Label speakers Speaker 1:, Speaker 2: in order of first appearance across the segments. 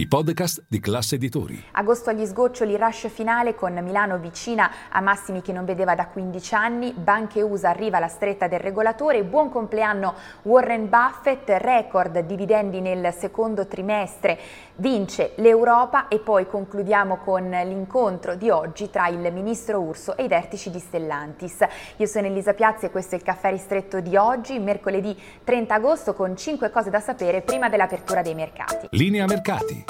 Speaker 1: i podcast di classe editori.
Speaker 2: Agosto agli sgoccioli, rush finale con Milano vicina a massimi che non vedeva da 15 anni, banche USA arriva alla stretta del regolatore, buon compleanno Warren Buffett, record dividendi nel secondo trimestre, vince l'Europa e poi concludiamo con l'incontro di oggi tra il ministro Urso e i vertici di Stellantis. Io sono Elisa Piazzi e questo è il caffè ristretto di oggi, mercoledì 30 agosto con 5 cose da sapere prima dell'apertura dei mercati.
Speaker 1: Linea mercati.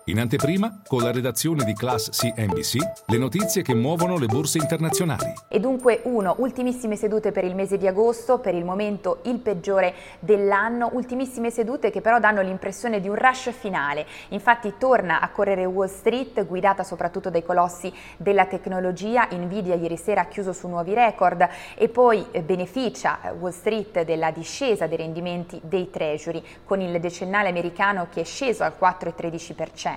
Speaker 1: In anteprima, con la redazione di Class CNBC, le notizie che muovono le borse internazionali.
Speaker 2: E dunque uno, ultimissime sedute per il mese di agosto, per il momento il peggiore dell'anno, ultimissime sedute che però danno l'impressione di un rush finale. Infatti torna a correre Wall Street, guidata soprattutto dai colossi della tecnologia, Nvidia ieri sera ha chiuso su nuovi record e poi eh, beneficia eh, Wall Street della discesa dei rendimenti dei treasury, con il decennale americano che è sceso al 4,13%.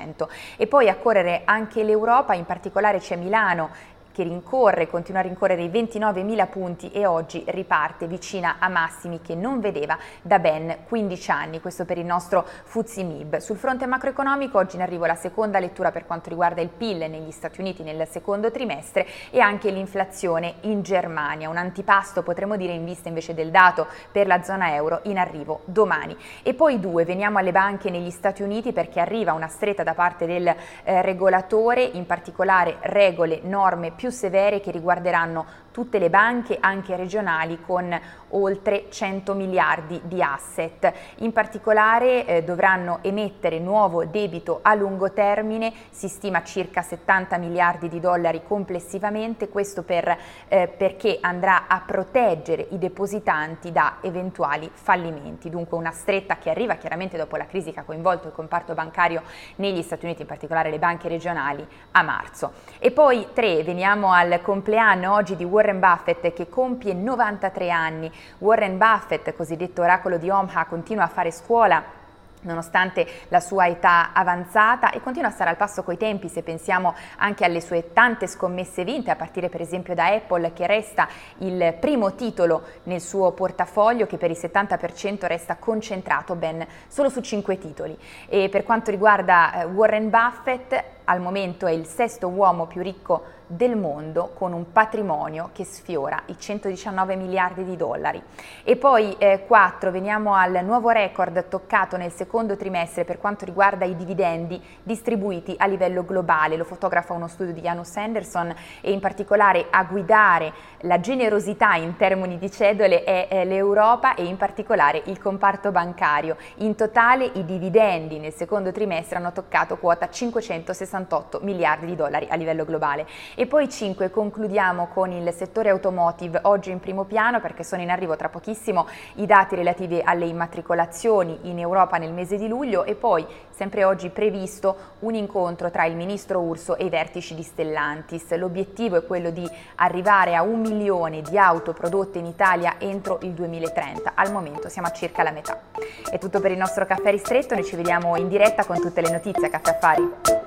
Speaker 2: E poi a correre anche l'Europa, in particolare c'è Milano che rincorre, continua a rincorrere i 29.000 punti e oggi riparte vicina a massimi che non vedeva da ben 15 anni, questo per il nostro Fuzzi Mib. Sul fronte macroeconomico oggi in arrivo la seconda lettura per quanto riguarda il PIL negli Stati Uniti nel secondo trimestre e anche l'inflazione in Germania, un antipasto potremmo dire in vista invece del dato per la zona euro in arrivo domani. E poi due, veniamo alle banche negli Stati Uniti perché arriva una stretta da parte del eh, regolatore, in particolare regole, norme più più severe che riguarderanno tutte le banche, anche regionali, con oltre 100 miliardi di asset. In particolare eh, dovranno emettere nuovo debito a lungo termine, si stima circa 70 miliardi di dollari complessivamente, questo per, eh, perché andrà a proteggere i depositanti da eventuali fallimenti. Dunque una stretta che arriva chiaramente dopo la crisi che ha coinvolto il comparto bancario negli Stati Uniti, in particolare le banche regionali, a marzo. E poi tre, veniamo al compleanno oggi di Warren Buffett che compie 93 anni. Warren Buffett, cosiddetto oracolo di Omaha, continua a fare scuola nonostante la sua età avanzata e continua a stare al passo coi tempi se pensiamo anche alle sue tante scommesse vinte a partire per esempio da Apple che resta il primo titolo nel suo portafoglio che per il 70% resta concentrato ben solo su 5 titoli e per quanto riguarda eh, Warren Buffett al momento è il sesto uomo più ricco del mondo con un patrimonio che sfiora i 119 miliardi di dollari. E poi eh, 4, veniamo al nuovo record toccato nel secondo trimestre per quanto riguarda i dividendi distribuiti a livello globale. Lo fotografa uno studio di Janus Anderson e in particolare a guidare la generosità in termini di cedole è eh, l'Europa e in particolare il comparto bancario. In totale i dividendi nel secondo trimestre hanno toccato quota 568 miliardi di dollari a livello globale. E poi 5 concludiamo con il settore automotive oggi in primo piano perché sono in arrivo tra pochissimo i dati relativi alle immatricolazioni in Europa nel mese di luglio e poi sempre oggi previsto un incontro tra il ministro Urso e i vertici di Stellantis. L'obiettivo è quello di arrivare a un milione di auto prodotte in Italia entro il 2030. Al momento siamo a circa la metà. È tutto per il nostro caffè ristretto, noi ci vediamo in diretta con tutte le notizie a Caffè Affari.